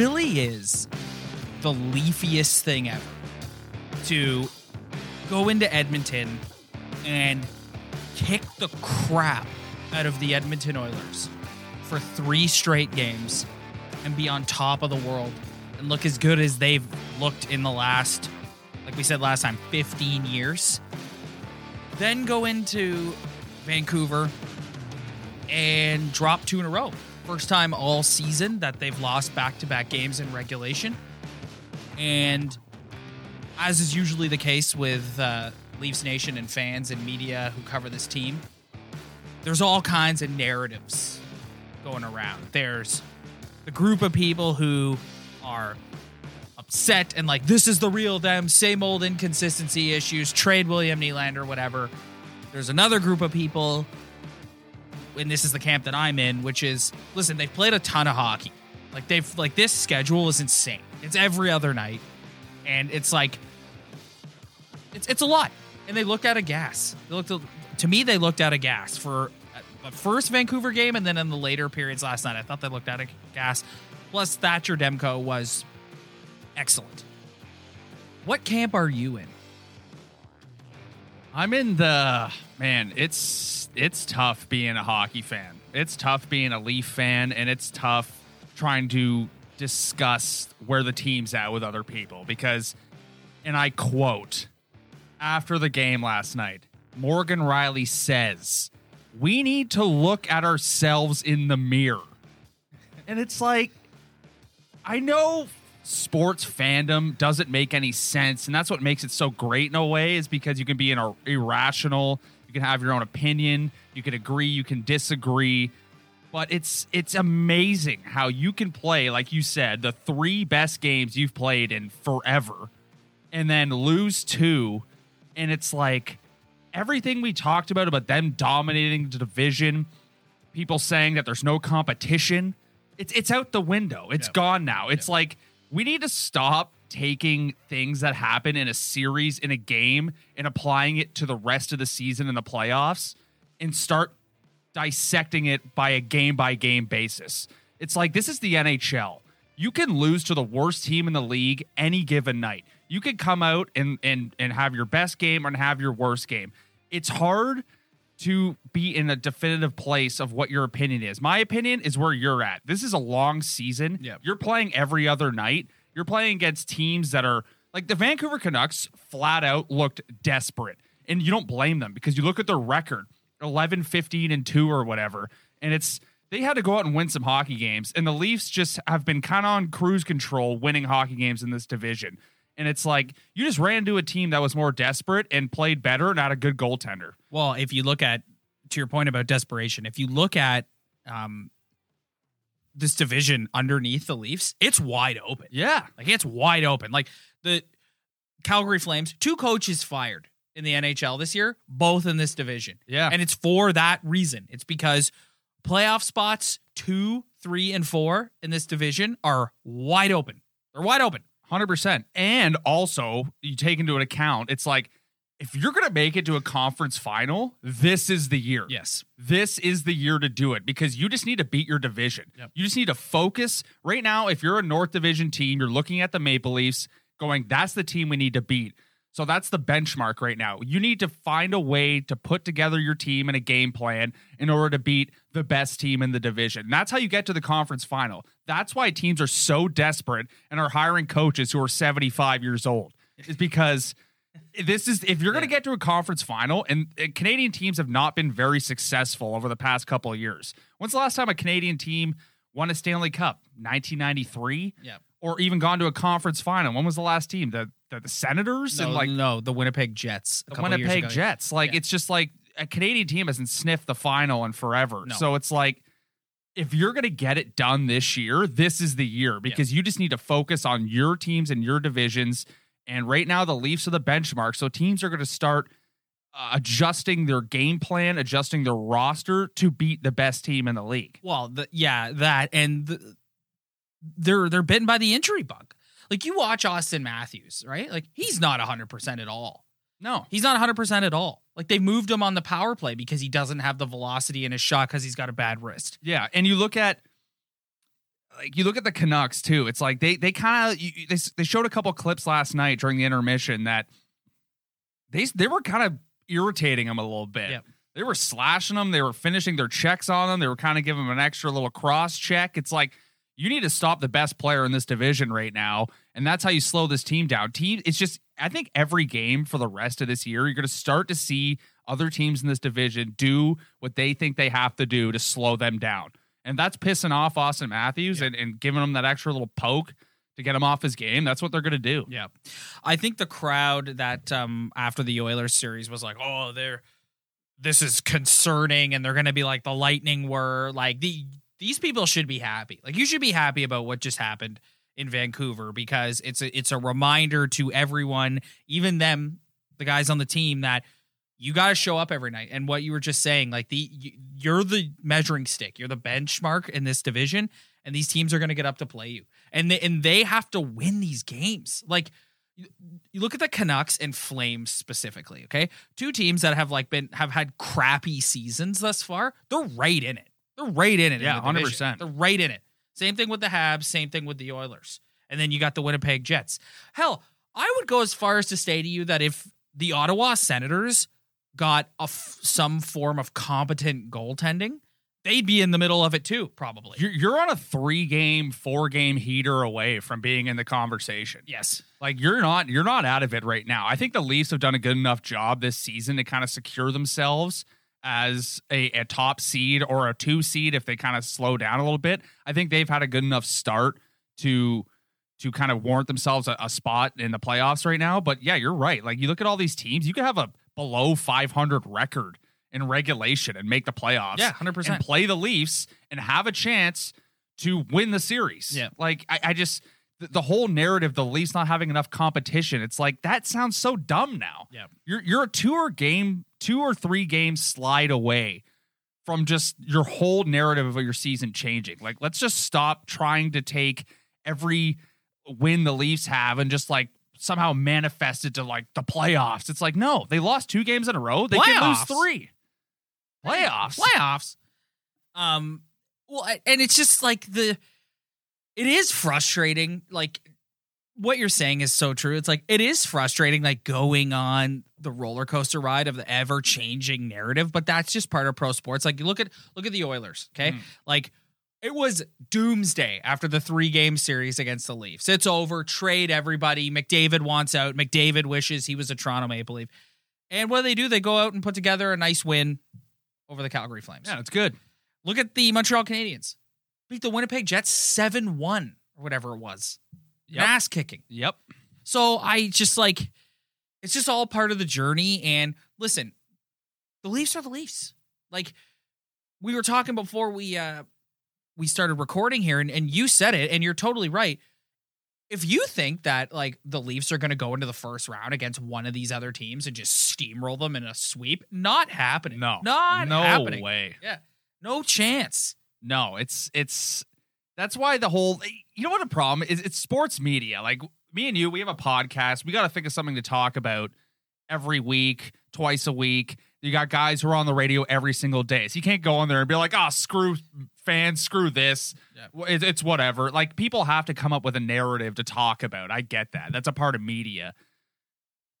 really is the leafiest thing ever to go into Edmonton and kick the crap out of the Edmonton Oilers for three straight games and be on top of the world and look as good as they've looked in the last, like we said last time, 15 years. Then go into Vancouver and drop two in a row. First time all season that they've lost back to back games in regulation. And as is usually the case with uh, Leafs Nation and fans and media who cover this team, there's all kinds of narratives going around. There's the group of people who are upset and like, this is the real them, same old inconsistency issues, trade William Nylander, whatever. There's another group of people, and this is the camp that I'm in, which is listen, they've played a ton of hockey. Like they've like this schedule is insane. It's every other night. And it's like it's it's a lot. And they looked out of gas. They looked to me they looked out of gas for the first Vancouver game and then in the later periods last night. I thought they looked out of gas. Plus Thatcher Demko was excellent. What camp are you in? I'm in the man. It's it's tough being a hockey fan. It's tough being a Leaf fan, and it's tough trying to discuss where the team's at with other people because, and I quote, after the game last night, Morgan Rielly says, "We need to look at ourselves in the mirror," and it's like, I know sports fandom doesn't make any sense and that's what makes it so great in a way is because you can be an irrational you can have your own opinion you can agree you can disagree but it's it's amazing how you can play like you said the three best games you've played in forever and then lose two and it's like everything we talked about about them dominating the division people saying that there's no competition it's it's out the window It's yep. gone now it's yep. like we need to stop taking things that happen in a series in a game and applying it to the rest of the season in the playoffs and start dissecting it by a game by game basis. It's like this is the NHL. You can lose to the worst team in the league any given night. You could come out and and and have your best game and have your worst game. It's hard to be in a definitive place of what your opinion is. My opinion is where you're at. This is a long season. Yep. You're playing every other night. You're playing against teams that are like the Vancouver Canucks flat out looked desperate. And you don't blame them because you look at their record 11, 15, and 2 or whatever. And it's they had to go out and win some hockey games. And the Leafs just have been kind of on cruise control winning hockey games in this division. And it's like you just ran into a team that was more desperate and played better not a good goaltender. Well, if you look at to your point about desperation, if you look at um this division underneath the Leafs, it's wide open. Yeah. Like it's wide open. Like the Calgary Flames, two coaches fired in the NHL this year, both in this division. Yeah. And it's for that reason. It's because playoff spots two, three, and four in this division are wide open. They're wide open. 100%. And also, you take into account, it's like, if you're going to make it to a conference final, this is the year. Yes. This is the year to do it because you just need to beat your division. Yep. You just need to focus. Right now, if you're a North Division team, you're looking at the Maple Leafs going, that's the team we need to beat. So that's the benchmark right now. You need to find a way to put together your team and a game plan in order to beat the best team in the division. And that's how you get to the conference final. That's why teams are so desperate and are hiring coaches who are 75 years old. Is because this is if you're going to get to a conference final and uh, Canadian teams have not been very successful over the past couple of years. When's the last time a Canadian team won a Stanley Cup? 1993? Yeah. Or even gone to a conference final. When was the last team? The the, the Senators no, and like no, the Winnipeg Jets. The Winnipeg Jets. Like yeah. it's just like a Canadian team hasn't sniffed the final in forever. No. So it's like if you're going to get it done this year, this is the year because yeah. you just need to focus on your teams and your divisions. And right now, the Leafs are the benchmark. So teams are going to start uh, adjusting their game plan, adjusting their roster to beat the best team in the league. Well, the, yeah, that and the, they're they're bitten by the injury bug. Like you watch Auston Matthews, right? Like he's not 100% at all. No, he's not 100% at all. Like they moved him on the power play because he doesn't have the velocity in his shot because he's got a bad wrist. Yeah. And you look at like you look at the Canucks too. It's like they they kind of they they showed a couple clips last night during the intermission that they they were kind of irritating him a little bit. Yep. They were slashing them. They were finishing their checks on them. They were kind of giving them an extra little cross check. It's like you need to stop the best player in this division right now, and that's how you slow this team down. Team, it's just I think every game for the rest of this year, you're going to start to see other teams in this division do what they think they have to do to slow them down, and that's pissing off Auston Matthews and, and giving him that extra little poke to get him off his game. That's what they're going to do. Yeah. I think the crowd that um after the Oilers series was like, "Oh, they're this is concerning and they're going to be like the Lightning were like the these people should be happy. Like you should be happy about what just happened in Vancouver because it's a it's a reminder to everyone, even them, the guys on the team that you got to show up every night. And what you were just saying, like the you- you're the measuring stick, you're the benchmark in this division, and these teams are going to get up to play you, and they, and they have to win these games. Like you look at the Canucks and Flames specifically, okay? Two teams that have like been have had crappy seasons thus far. They're right in it. They're right in it. Yeah, the 100%. They're right in it. Same thing with the Habs. Same thing with the Oilers. And then you got the Winnipeg Jets. Hell, I would go as far as to say to you that if the Ottawa Senators got a f- some form of competent goaltending, they'd be in the middle of it too, probably. You're, you're on a three game, four game heater away from being in the conversation. yes. Like you're not you're not out of it right now. I think the Leafs have done a good enough job this season to kind of secure themselves as a, a top seed or a two seed if they kind of slow down a little bit. I think they've had a good enough start to to kind of warrant themselves a, a spot in the playoffs right now. But yeah, you're right. Like you look at all these teams, you could have a below 500 record in regulation and make the playoffs. Yeah, 100%. Play the Leafs and have a chance to win the series. Yeah. Like I, I just the, the whole narrative, the Leafs not having enough competition, it's like that sounds so dumb now. Yeah. You're you're a two or game, two or three games slide away from just your whole narrative of your season changing. Like, let's just stop trying to take every win the Leafs have and just like somehow manifest it to like the playoffs. It's like, no, they lost two games in a row. They can lose three. Playoffs. Playoffs. Um well and it's just like the it is frustrating like what you're saying is so true. It's like it is frustrating like going on the roller coaster ride of the ever changing narrative, but that's just part of pro sports. Like you look at look at the Oilers, okay? Mm. Like it was doomsday after the three game series against the Leafs. It's over. Trade everybody. McDavid wants out. McDavid wishes he was a Toronto Maple Leaf. And what do they do? They go out and put together a nice win over the Calgary Flames. Yeah, it's good. Look at the Montreal Canadiens. Beat the Winnipeg Jets 7 1 or whatever it was. Yep. Ass kicking. Yep. So I just like, it's just all part of the journey. And listen, the Leafs are the Leafs. Like we were talking before we uh we started recording here, and, and you said it, and you're totally right. If you think that like the Leafs are going to go into the first round against one of these other teams and just steamroll them in a sweep, not happening. No. not no happening. way. Yeah, no chance. No, it's it's that's why the whole you know what the problem is it's sports media. Like me and you, we have a podcast. We got to think of something to talk about every week, twice a week. You got guys who are on the radio every single day. So you can't go on there and be like, "Oh, screw fans, screw this." Yeah. It- It's whatever. Like people have to come up with a narrative to talk about. I get that. That's a part of media.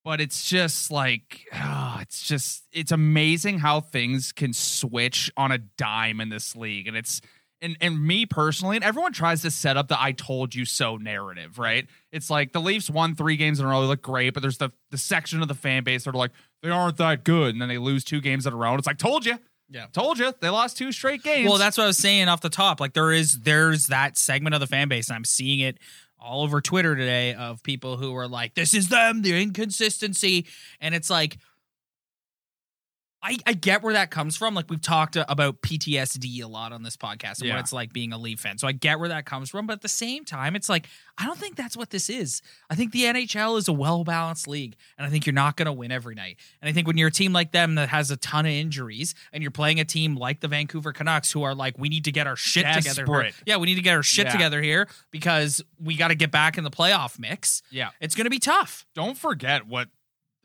But it's just like, ah, it's just, it's amazing how things can switch on a dime in this league. And it's, and, and me personally, and everyone tries to set up the I told you so narrative, right? It's like the Leafs won three games in a row, they look great, but there's the, the section of the fan base that are like, they aren't that good. And then they lose two games in a row. And it's like, told you, Yeah. told you, they lost two straight games. Well, that's what I was saying off the top. Like there is there's that segment of the fan base, and I'm seeing it all over Twitter today of people who are like, "This is them, the inconsistency," and it's like. I, I get where that comes from. Like we've talked about PTSD a lot on this podcast and Yeah. what it's like being a Leaf fan. So I get where that comes from. But at the same time, it's like, I don't think that's what this is. I think the NHL is a well balanced league. And I think you're not going to win every night. And I think when you're a team like them that has a ton of injuries and you're playing a team like the Vancouver Canucks who are like, we need to get our shit together. here. Yeah, we need to get our shit Yeah. together here because we got to get back in the playoff mix. yeah. It's going to be tough. don't forget what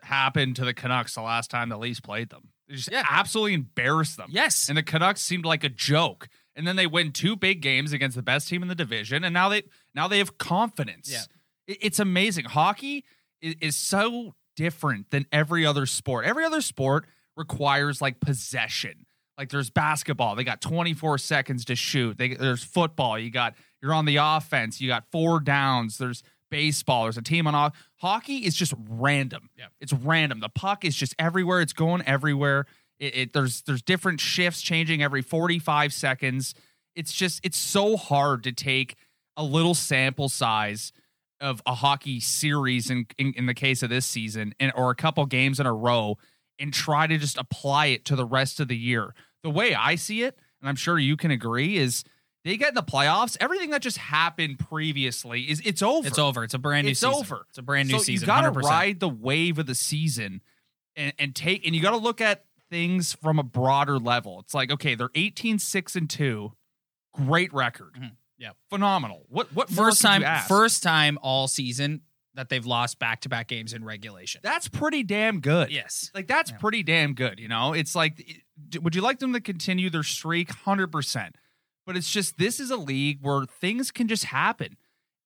happened to the Canucks the last time the Leafs played them. They just Yeah. absolutely embarrassed them. Yes. And the Canucks seemed like a joke. and then they win two big games against the best team in the division, and now they now they have confidence. Yeah. It- it's amazing. Hockey is, is so different than every other sport. Every other sport requires like possession. Like there's basketball, they got 24 seconds to shoot. They, there's football, you got you're on the offense, you got four downs. There's baseball, there's a team on off. Hockey is just random. Yeah. It's random. The puck is just everywhere. It's going everywhere. It, it there's there's different shifts changing every 45 seconds. It's just it's so hard to take a little sample size of a hockey series in in, in the case of this season and or a couple games in a row and try to just apply it to the rest of the year. The way I see it, and I'm sure you can agree, is they get in the playoffs. Everything that just happened previously is it's over. It's over. It's a brand new season. It's season. over. It's a brand new so season. You got to 100%. ride the wave of the season and, and take and you got to look at things from a broader level. It's like okay, they're 18 6 and 2. Great record. Mhm. Yep. Phenomenal. What what First time first time all season that they've lost back to back games in regulation. That's pretty damn good. yes. Like that's Yeah. pretty damn good, you know? It's like would you like them to continue their streak 100%. But it's just this is a league where things can just happen.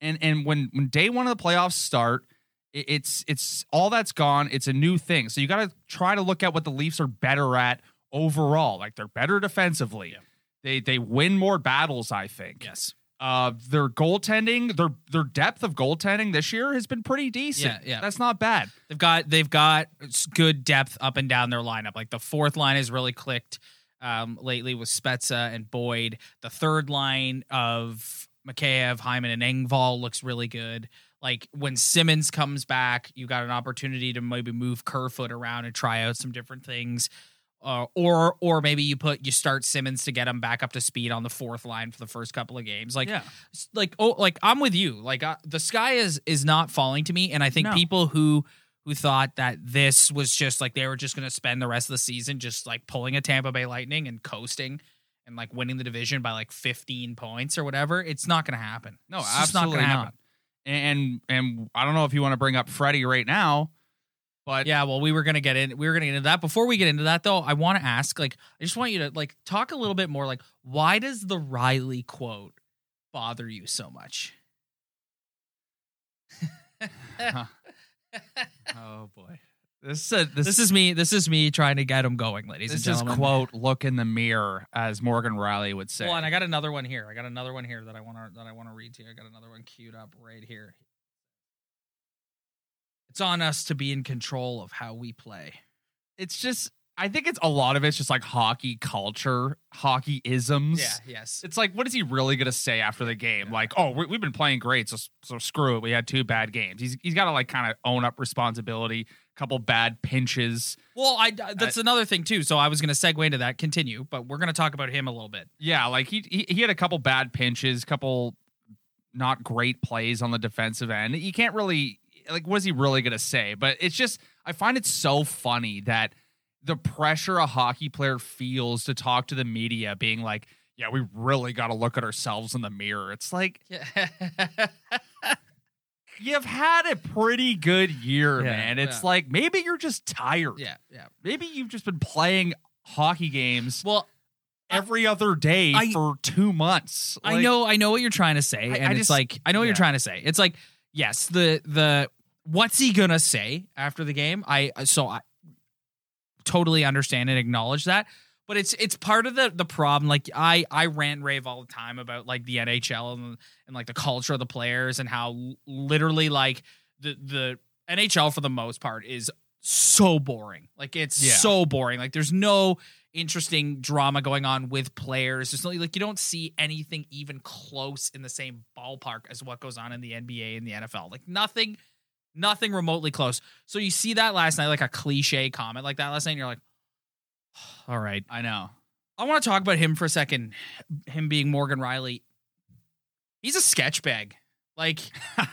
And and when when day 1 of the playoffs start, it- it's it's all that's gone. It's a new thing. So you got to try to look at what the Leafs are better at overall. Like they're better defensively. Yeah. They they win more battles, I think. Yes. Uh, their goaltending, their their depth of goaltending this year has been pretty decent. Yeah, yeah. That's not bad. They've got they've got good depth up and down their lineup. Like the fourth line has really clicked um, lately with Spezza and Boyd. The third line of Mikheyev, Hyman, and Engvall looks really good. Like when Simmonds comes back, you got an opportunity to maybe move Kerfoot around and try out some different things. Uh, or or maybe you put you start Simmonds to get him back up to speed on the fourth line for the first couple of games. Like yeah. like oh like I'm with you. Like uh, the sky is is not falling to me, and I think No. people who who thought that this was just like they were just going to spend the rest of the season just like pulling a Tampa Bay Lightning and coasting and like winning the division by like 15 points or whatever. It's not going to happen. No, It's not absolutely not. happen. And and I don't know if you want to bring up Freddie right now, but Yeah, well, we were gonna get in. We were gonna get into that. Before we get into that, though, I want to ask. Like, I just want you to like talk a little bit more. Like, why does the Rielly quote bother you so much? oh boy, this is a, this, This is me. This is me trying to get him going, ladies this and is quote look in the mirror as Morgan Rielly would say. Hold on, I got another one here. I got another one here that I want to that I want to read to you. I got another one queued up right here. It's on us to be in control of how we play. it's just I think it's a lot of it's just like hockey culture, hockey isms. Yeah, yes. It's like, what is he really gonna say after the game? Like, oh, we, we've been playing great, so so screw it. We had two bad games. He's he's got to like kind of own up responsibility. A couple bad pinches. Well, I that's another thing too. So I was going to segue into that. Continue, but we're going to talk about him a little bit. Yeah, like he, he he had a couple bad pinches, couple not great plays on the defensive end. You can't really like what is he really gonna say? But it's just I find it so funny that the pressure a hockey player feels to talk to the media, being like, "Yeah, we really got to look at ourselves in the mirror." It's like Yeah. you've had a pretty good year, Yeah, man. It's yeah. like maybe you're just tired. yeah. Yeah. Maybe you've just been playing hockey games Well, every other day I- for two months. I know I know what you're trying to say I- and I it's just- like I know what you're trying to say. It's like yes, the the what's he going to say after the game? I so I totally understand and acknowledge that. But it's it's part of the the problem. Like I I rant rave all the time about like the NHL and, and like the culture of the players and how literally like the the NHL for the most part is so boring. Like it's Yeah. so boring. Like there's no interesting drama going on with players. There's no, like you don't see anything even close in the same ballpark as what goes on in the NBA and the NFL. Like nothing, nothing remotely close. So you see that last night, like a cliche comment like that last night, and you're like, all right. I know. I want to talk about him for a second. Him being Morgan Rielly. He's a sketch bag. Like,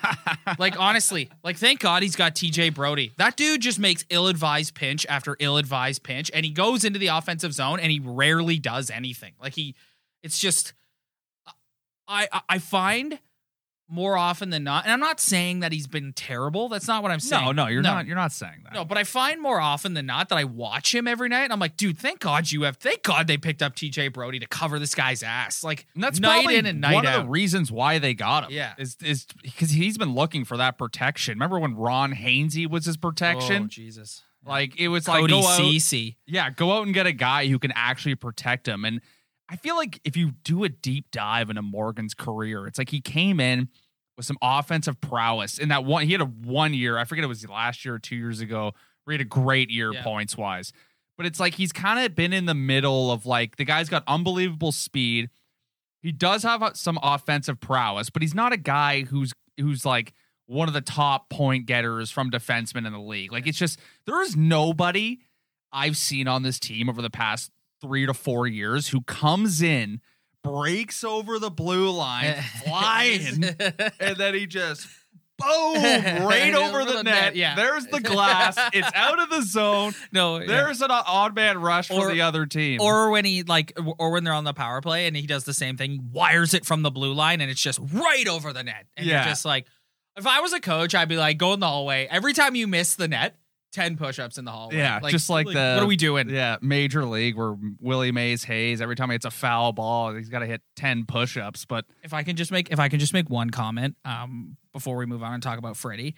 like honestly, like thank God he's got TJ Brodie. That dude just makes ill-advised pinch after ill-advised pinch, and he goes into the offensive zone and he rarely does anything. Like he, it's just, I I- I find more often than not, and I'm not saying that he's been terrible. That's not what I'm saying. No, no, you're not. You're not saying that. No, but I find more often than not that I watch him every night and I'm like, dude, thank God you have, thank God they picked up TJ Brodie to cover this guy's ass. Like, And that's night in and night one out. of the reasons why they got him. Yeah. is is because he's been looking for that protection. Remember when Ron Hainsey was his Oh, protection? Jesus. like it was Cody like go out, Cece. yeah, go out and get a guy who can actually protect him. And I feel like if you do a deep dive into Morgan's career, it's like he came in with some offensive prowess in that one. He had a one year. I forget it was last year or two years ago. Where he had a great year Yeah. points wise. But it's like he's kind of been in the middle of like the guy's got unbelievable speed. He does have some offensive prowess, but he's not a guy who's who's like one of the top point getters from defensemen in the league. Like it's just there is nobody I've seen on this team over the past three to four years who comes in, breaks over the blue line, flying, and then he just boom right over the, net. yeah. There's the glass. it's out of the zone. no, yeah. There's an odd man rush for the other team. or when he like, or when they're on the power play and he does the same thing, he wires it from the blue line and it's just right over the net. And Yeah. just like, if I was a coach, I'd be like, go in the hallway. Every time you miss the net, ten push-ups in the hallway. Yeah, just like the- what are we doing? yeah, major league where Willie Mays Hayes every time he hits a foul ball, he's got to hit ten push-ups. But if I can just make if I can just make one comment um before we move on and talk about Freddie.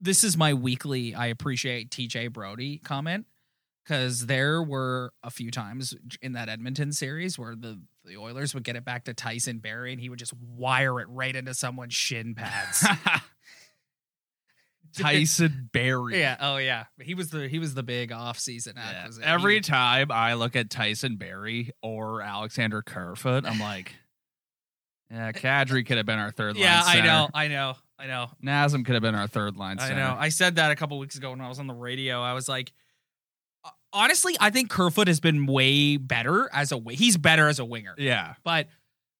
This is my weekly I appreciate TJ Brodie comment cuz there were a few times in that Edmonton series where the the Oilers would get it back to Tyson Barrie and he would just wire it right into someone's shin pads. Tyson Barrie. yeah, oh yeah. He was the he was the big off-season Yeah. acquisition. Every He- time I look at Tyson Barrie or Alexander Kerfoot, I'm like, yeah, Kadri could have been our third line. Yeah, I know. I know. I know. Nazem could have been our third line. I know. I said that a couple weeks ago when I was on the radio. I was like, honestly, I think Kerfoot has been way better as a he's better as a winger. Yeah. But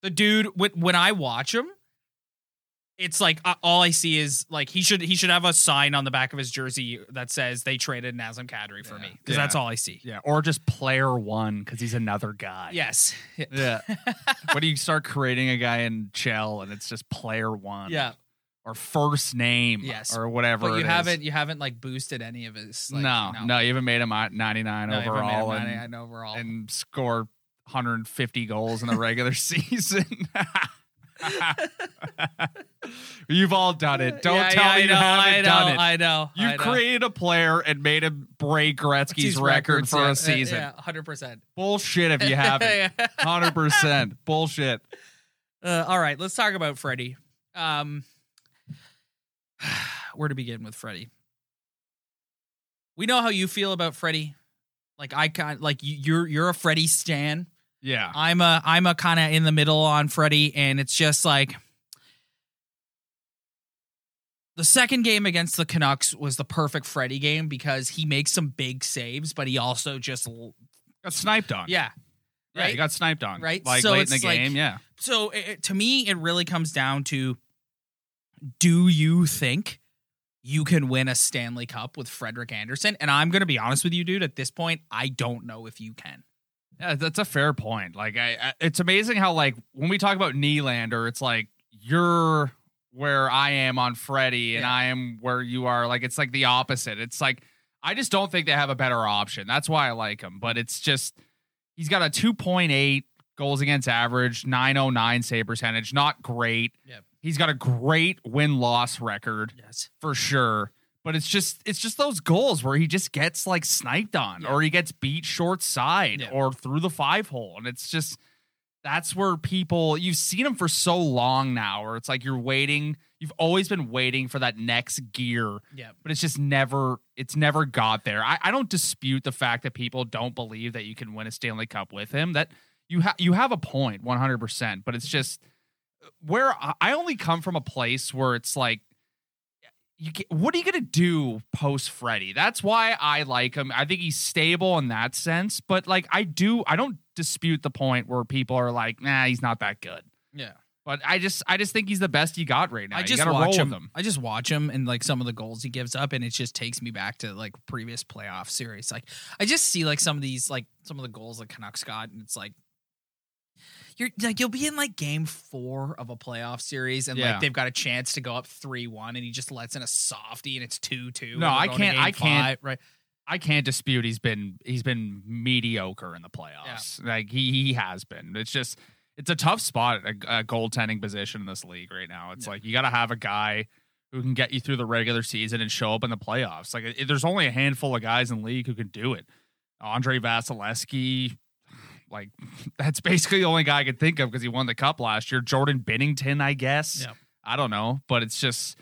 the dude, when, when I watch him, it's like uh, all I see is like he should he should have a sign on the back of his jersey that says they traded Nazem Kadri for Yeah. me because Yeah. that's all I see. Yeah. Or just player one because he's another guy. Yes. Yeah. what do you start creating a guy in Shell and it's just player one? yeah. Or first name. Yes. Or whatever. But you is. haven't you haven't like boosted any of his. Like, no, no, you haven't made him at 99 No, him overall and, 99 overall. and score 150 goals in the regular season. You've all done it. Don't Yeah, tell yeah, me you know, haven't I know, done it. I know. You I know. created a player and made him break Gretzky's record for yeah, a season. Yeah, hundred percent. Bullshit if you haven't. Hundred percent bullshit. Uh, all right, let's talk about Freddie. Um, where to begin with Freddie? We know how you feel about Freddie. Like I kind like you, you're you're a Freddie stan. Yeah, I'm a I'm a kind of in the middle on Freddie, and it's just like the second game against the Canucks was the perfect Freddie game because he makes some big saves, but he also just got sniped on. yeah. yeah, right? he got sniped on. Right? like So late in the it's like- game. yeah, so it, it- to me it really comes down to do you think you can win a stanley cup with frederik andersen and i'm gonna be honest with you dude at this point i don't know if you can yeah, that's a fair point. Like, I, I it's amazing how like when we talk about Nylander, it's like you're where I am on Freddie, and Yeah. I am where you are. Like, it's like the opposite. It's like I just don't think they have a better option. That's why I like him. But it's just he's got a 2.8 goals against average, 909 save percentage. Not great. Yep. He's got a great win loss record yes for sure. But it's just it's just those goals where he just gets like sniped on Yeah. or he gets beat short side Yeah. or through the five hole. And it's just that's where people you've seen him for so long now, where it's like you're waiting, you've always been waiting for that next gear, yeah but it's just never it's never got there. I, I don't dispute the fact that people don't believe that you can win a Stanley Cup with him. That you have you have a point, one hundred percent. But it's just where I- I only come from a place where it's like you get, what are you gonna do post Freddie? That's why I like him. I think he's stable in that sense. But like I do, I don't dispute the point where people are like, nah, he's not that good. yeah But I just I just think he's the best you got right now. i just watch roll him, with him. i just watch him and like some of the goals he gives up and it just takes me back to like previous playoff series like i just see like some of these like some of the goals that canucks got and it's like you're like you'll be in like game four of a playoff series, and Yeah. like they've got a chance to go up three one, and he just lets in a softie, and it's two two. No, I can't- I can't- Five, right? I can't dispute he's been he's been mediocre in the playoffs. Like he he has been. It's just it's a tough spot a, a goaltending position in this league right now. It's Yeah. like you got to have a guy who can get you through the regular season and show up in the playoffs. Like it, there's only a handful of guys in the league who can do it. Andrei Vasilevskiy, like that's basically the only guy I could think of because he won the cup last year. Jordan Binnington, I guess. Yeah. I don't know, but it's just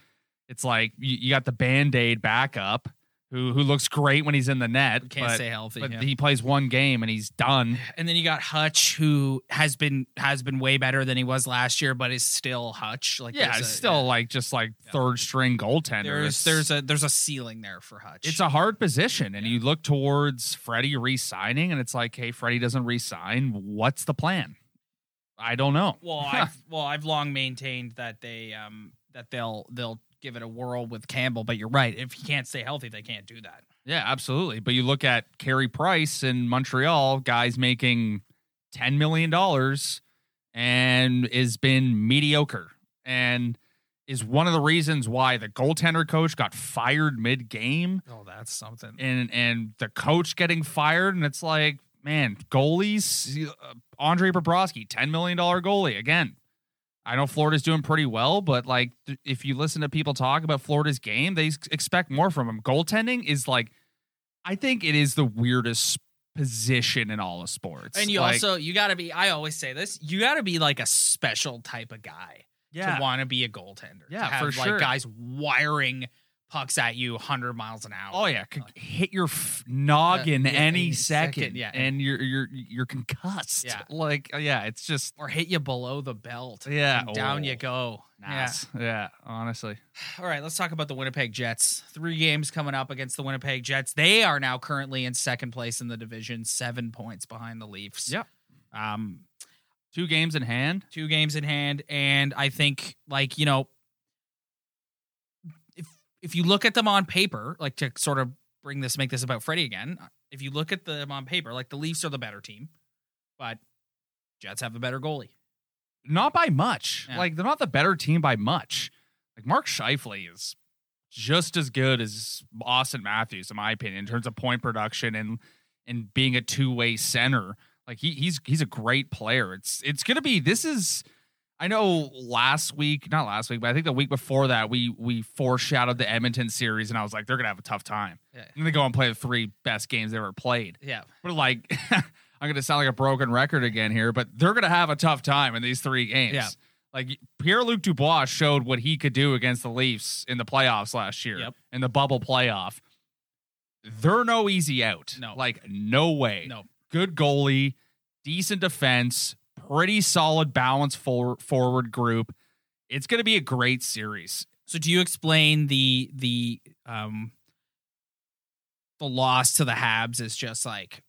it's like you, you got the band aid backup who who looks great when he's in the net, Can't but, stay healthy. but yeah. he plays one game and he's done. and then you got Hutch, who has been has been way better than he was last year, but is still Hutch. Like yeah, it's a- still yeah. like just like Yeah. third string goaltender. there's there's a there's a ceiling there for Hutch. it's a hard position, and you look towards Freddie re-signing, and it's like, hey, Freddie doesn't re-sign. What's the plan? I don't know. well, I've well I've long maintained that they um that they'll they'll give it a whirl with Campbell, but you're right. If he can't stay healthy, they can't do that. Yeah, absolutely. But you look at Carey Price in Montreal, guys making ten million dollars, and has been mediocre, and is one of the reasons why the goaltender coach got fired mid-game, Oh, that's something. and and the coach getting fired, and it's like, man, goalies, uh, Andre Bobrovsky, ten million dollar goalie again. I know Florida's doing pretty well, but like th- if you listen to people talk about Florida's game, they expect more from him. Goaltending is like, I think it is the weirdest position in all of sports. And you Like, also you got to be. I always say this. You got to be like a special type of guy yeah, to want to be a goaltender. Yeah, to have for like sure. guys wiring pucks at you 100 miles an hour. Oh yeah, could hit your f- noggin yeah, any any second, second, yeah. and you're you're you're concussed. Yeah. like uh, yeah, it's just or hit you below the belt. yeah, down oh, you go. Nice. Yeah. honestly. All right, let's talk about the Winnipeg Jets. Three games coming up against the Winnipeg Jets. They are now currently in second place in the division, seven points behind the Leafs. Yep. Um, Two games in hand. two games in hand, and I think like you know, if you look at them on paper, like to sort of bring this, make this about Freddie again. If you look at them on paper, like the Leafs are the better team, but Jets have a better goalie. Not by much. Yeah. Like they're not the better team by much. Like Mark Scheifele is just as good as Auston Matthews, in my opinion, in terms of point production and and being a two way center. Like he he's he's a great player. It's it's gonna be this is I know last week, not last week, but I think the week before that, we we foreshadowed the Edmonton series, and I was like, they're gonna have a tough time. Yeah. And they go and play the three best games they ever played. Yeah, But like, I'm going to sound like a broken record again here, but they're going to have a tough time in these three games. Yeah. Like Pierre Luc Dubois showed what he could do against the Leafs in the playoffs last year, Yep. in the bubble playoff. They're no easy out. No. Like, no way. no, Good goalie, decent defense, pretty solid balance for, forward group. It's going to be a great series. So do you explain the the um the loss to the Habs is just like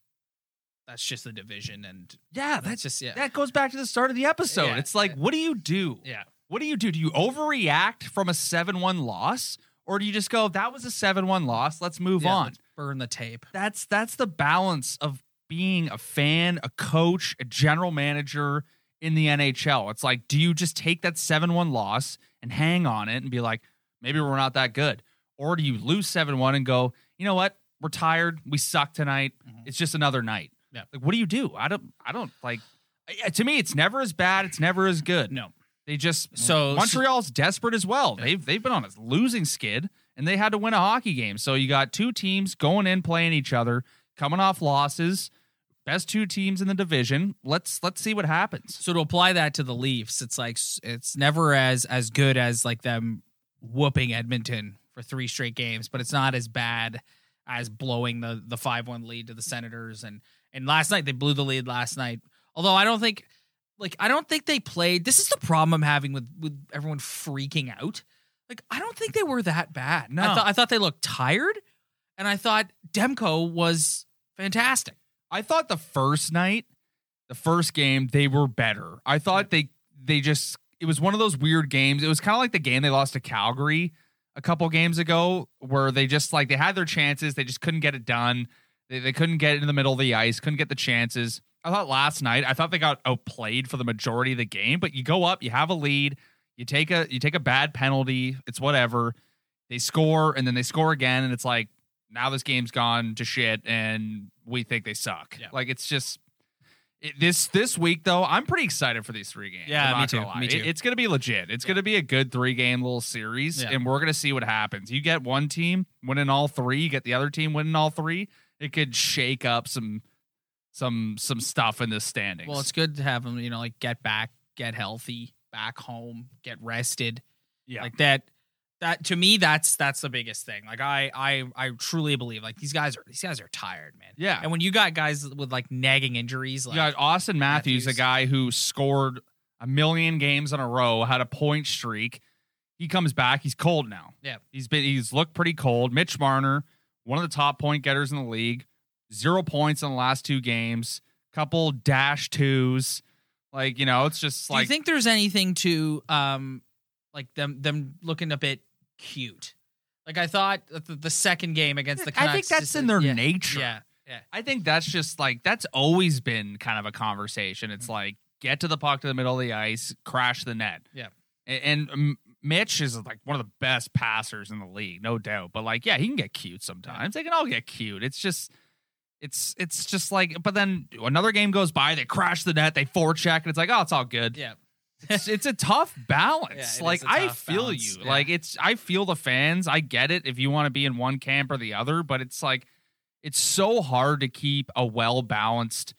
that's just the division and Yeah, that's just yeah. that goes back to the start of the episode. Yeah. It's like, what do you do? yeah. What do you do? Do you overreact from a 7 1 loss? Or do you just go, that was a 7 1 loss? Let's move Yeah, on. let's burn the tape. That's that's the balance of being a fan, a coach, a general manager in the NHL. It's like, do you just take that 7 1 loss and hang on it and be like, maybe we're not that good? Or do you lose 7 1 and go, you know what? We're tired. We suck tonight. Mhm. It's just another night. Yeah. Like, what do you do? I don't, I don't like, to me, it's never as bad. It's never as good. No. They just So- Montreal's desperate as well. They've they've been on a losing skid and they had to win a hockey game. So you got two teams going in playing each other, coming off losses. Best two teams in the division. Let's let's see what happens. So to apply that to the Leafs, it's like it's never as as good as like them whooping Edmonton for three straight games, but it's not as bad as blowing the the five one lead to the Senators and and last night they blew the lead last night. Although I don't think like I don't think they played. This is the problem I'm having with with everyone freaking out. Like I don't think they were that bad. No. I thought I thought they looked tired, and I thought Demko was fantastic. I thought the first night, the first game, they were better. I thought they they just it was one of those weird games. It was kind of like the game they lost to Calgary a couple games ago, where they just like they had their chances, they just couldn't get it done. They, they couldn't get in the middle of the ice, couldn't get the chances. I thought last night, I thought they got outplayed for the majority of the game, but you go up, you have a lead, you take a you take a bad penalty, it's whatever. They score and then they score again, and it's like now this game's gone to shit and we think they suck. Yeah. Like it's just it, this this week though, I'm pretty excited for these three games. Yeah, I'm me not too, me It- too. it's gonna be legit. It's gonna be a good three game little series, Yeah. and we're gonna see what happens. You get one team winning all three, you get the other team winning all three. It could shake up some some some stuff in the standings. Well, it's good to have them, you know, like get back, get healthy, back home, get rested. yeah. Like that that to me that's that's the biggest thing. Like I I I truly believe like these guys are these guys are tired, man. yeah. And when you got guys with like nagging injuries like you got Auston Matthews, Matthews. a guy who scored a million games in a row, had a point streak. He comes back. He's cold now. Yeah. He's been he's looked pretty cold. Mitch Marner, one of the top point getters in the league, zero points in the last two games, couple dash twos. Like, you know, it's just Do like you think there's anything to um like them them looking a bit cute? Like I thought the, the second game against the Canucks I think that's just- in their yeah, nature. Yeah. Yeah. I think that's just like that's always been kind of a conversation. It's like get to the puck to the middle of the ice, crash the net. Yeah. A- And, um, Mitch is like one of the best passers in the league, no doubt. But like, yeah, he can get cute sometimes. They can all get cute. It's just it's it's just like but then another game goes by, they crash the net, they forecheck, and it's like, oh, it's all good. Yeah. It's, it's a tough balance. Yeah, like a I tough feel balance, you. yeah. Like it's I feel the fans. I get it if you want to be in one camp or the other, but it's like it's so hard to keep a well balanced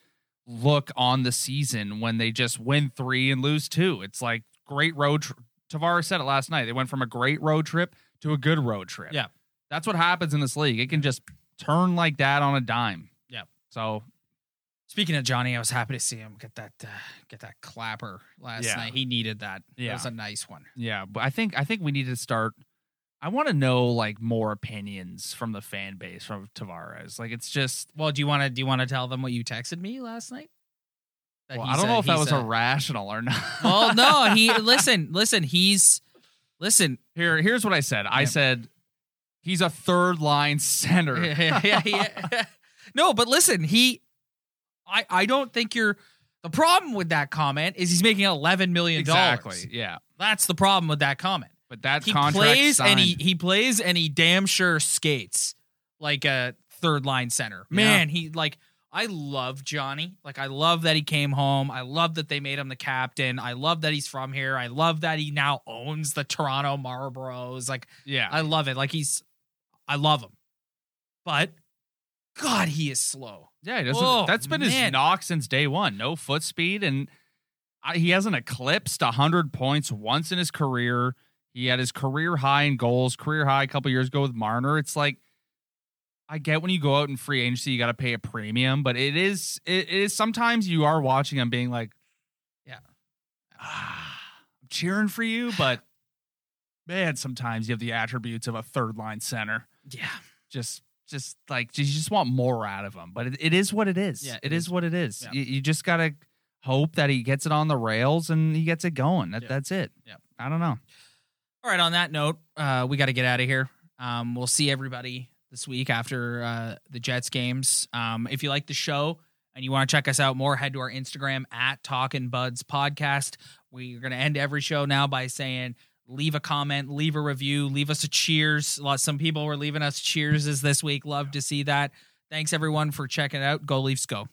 look on the season when they just win three and lose two. It's like great road. Tr- Tavares said it last night. They went from a great road trip to a good road trip. Yeah. that's what happens in this league. It can just turn like that on a dime. Yeah. So Speaking of Johnny, I was happy to see him get that uh, get that clapper last Yeah. night. He needed that. It Yeah. was a nice one. Yeah, but I think I think we need to start. I want to know like more opinions from the fan base from Tavares. Like it's just. Well, do you want to do you want to tell them what you texted me last night? Well, I don't a- know if that was a- irrational or not. Well, no, he listen, listen, he's listen. Here, here's what I said. I Yeah. said he's a third line center. yeah, yeah, yeah. No, but listen, he I I don't think you're the problem with that comment is he's making 11 million dollars. exactly. Yeah, That's the problem with that comment. but that he plays and he he plays and he damn sure skates like a third line center. Yeah. Man, he like I love Johnny. Like I love that he came home. I love that they made him the captain. I love that he's from here. I love that he now owns the Toronto Marlboros. Like yeah. I love it. Like he's I love him. But God, he is slow. Yeah, he doesn't, Oh, that's been his knock since day one. No foot speed, and I, he hasn't eclipsed hundred points once in his career. He had his career high in goals, career high a couple years ago with Marner. It's like I get when you go out in free agency, you got to pay a premium, but it is it is sometimes you are watching him being like, Yeah. ah, I'm cheering for you, but man, sometimes you have the attributes of a third line center Yeah. just just like you just want more out of him but it, it is what it is Yeah, it it is is. what it is Yeah. you, you just gotta hope that he gets it on the rails and he gets it going that, Yeah. that's it Yeah. i don't know All right, on that note, uh, we got to get out of here. Um, we'll see everybody this week after uh, the Jets games. Um, if you like the show and you want to check us out more, head to our Instagram at Talkin' Buds Podcast. We're going to end every show now by saying leave a comment, leave a review, leave us a cheers. Some people were leaving us cheerses this week. Love to see that. Thanks everyone for checking out. Go Leafs, go.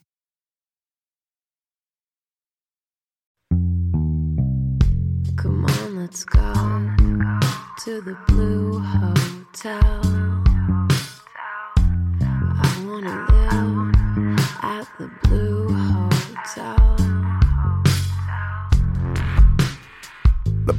Come on, let's go to the blue hotel. I wanna live at the blue hotel.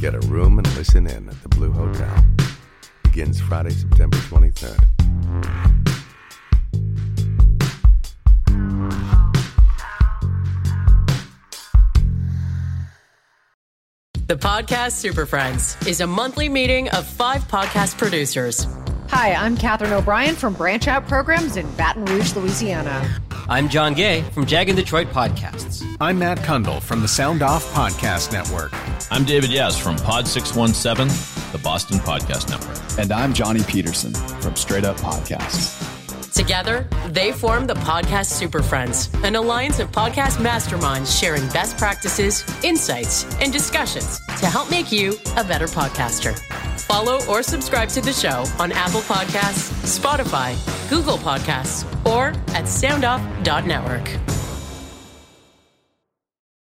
Get a room and listen in at the Blue Hotel. Begins Friday, September 23rd. The Podcast Super Friends is a monthly meeting of five podcast producers. Hi, I'm Katherine O'Brien from Branch Out Programs in Baton Rouge, Louisiana. I'm John Gay from Jag and Detroit Podcasts. I'm Matt Kundle from the Sound Off Podcast Network. I'm David Yaz from Pod 617, the Boston Podcast Network. And I'm Johnny Peterson from Straight Up Podcasts. Together, they form the Podcast Super Friends, an alliance of podcast masterminds sharing best practices, insights, and discussions to help make you a better podcaster. Follow or subscribe to the show on Apple Podcasts, Spotify, Google Podcasts, or at soundoff.network.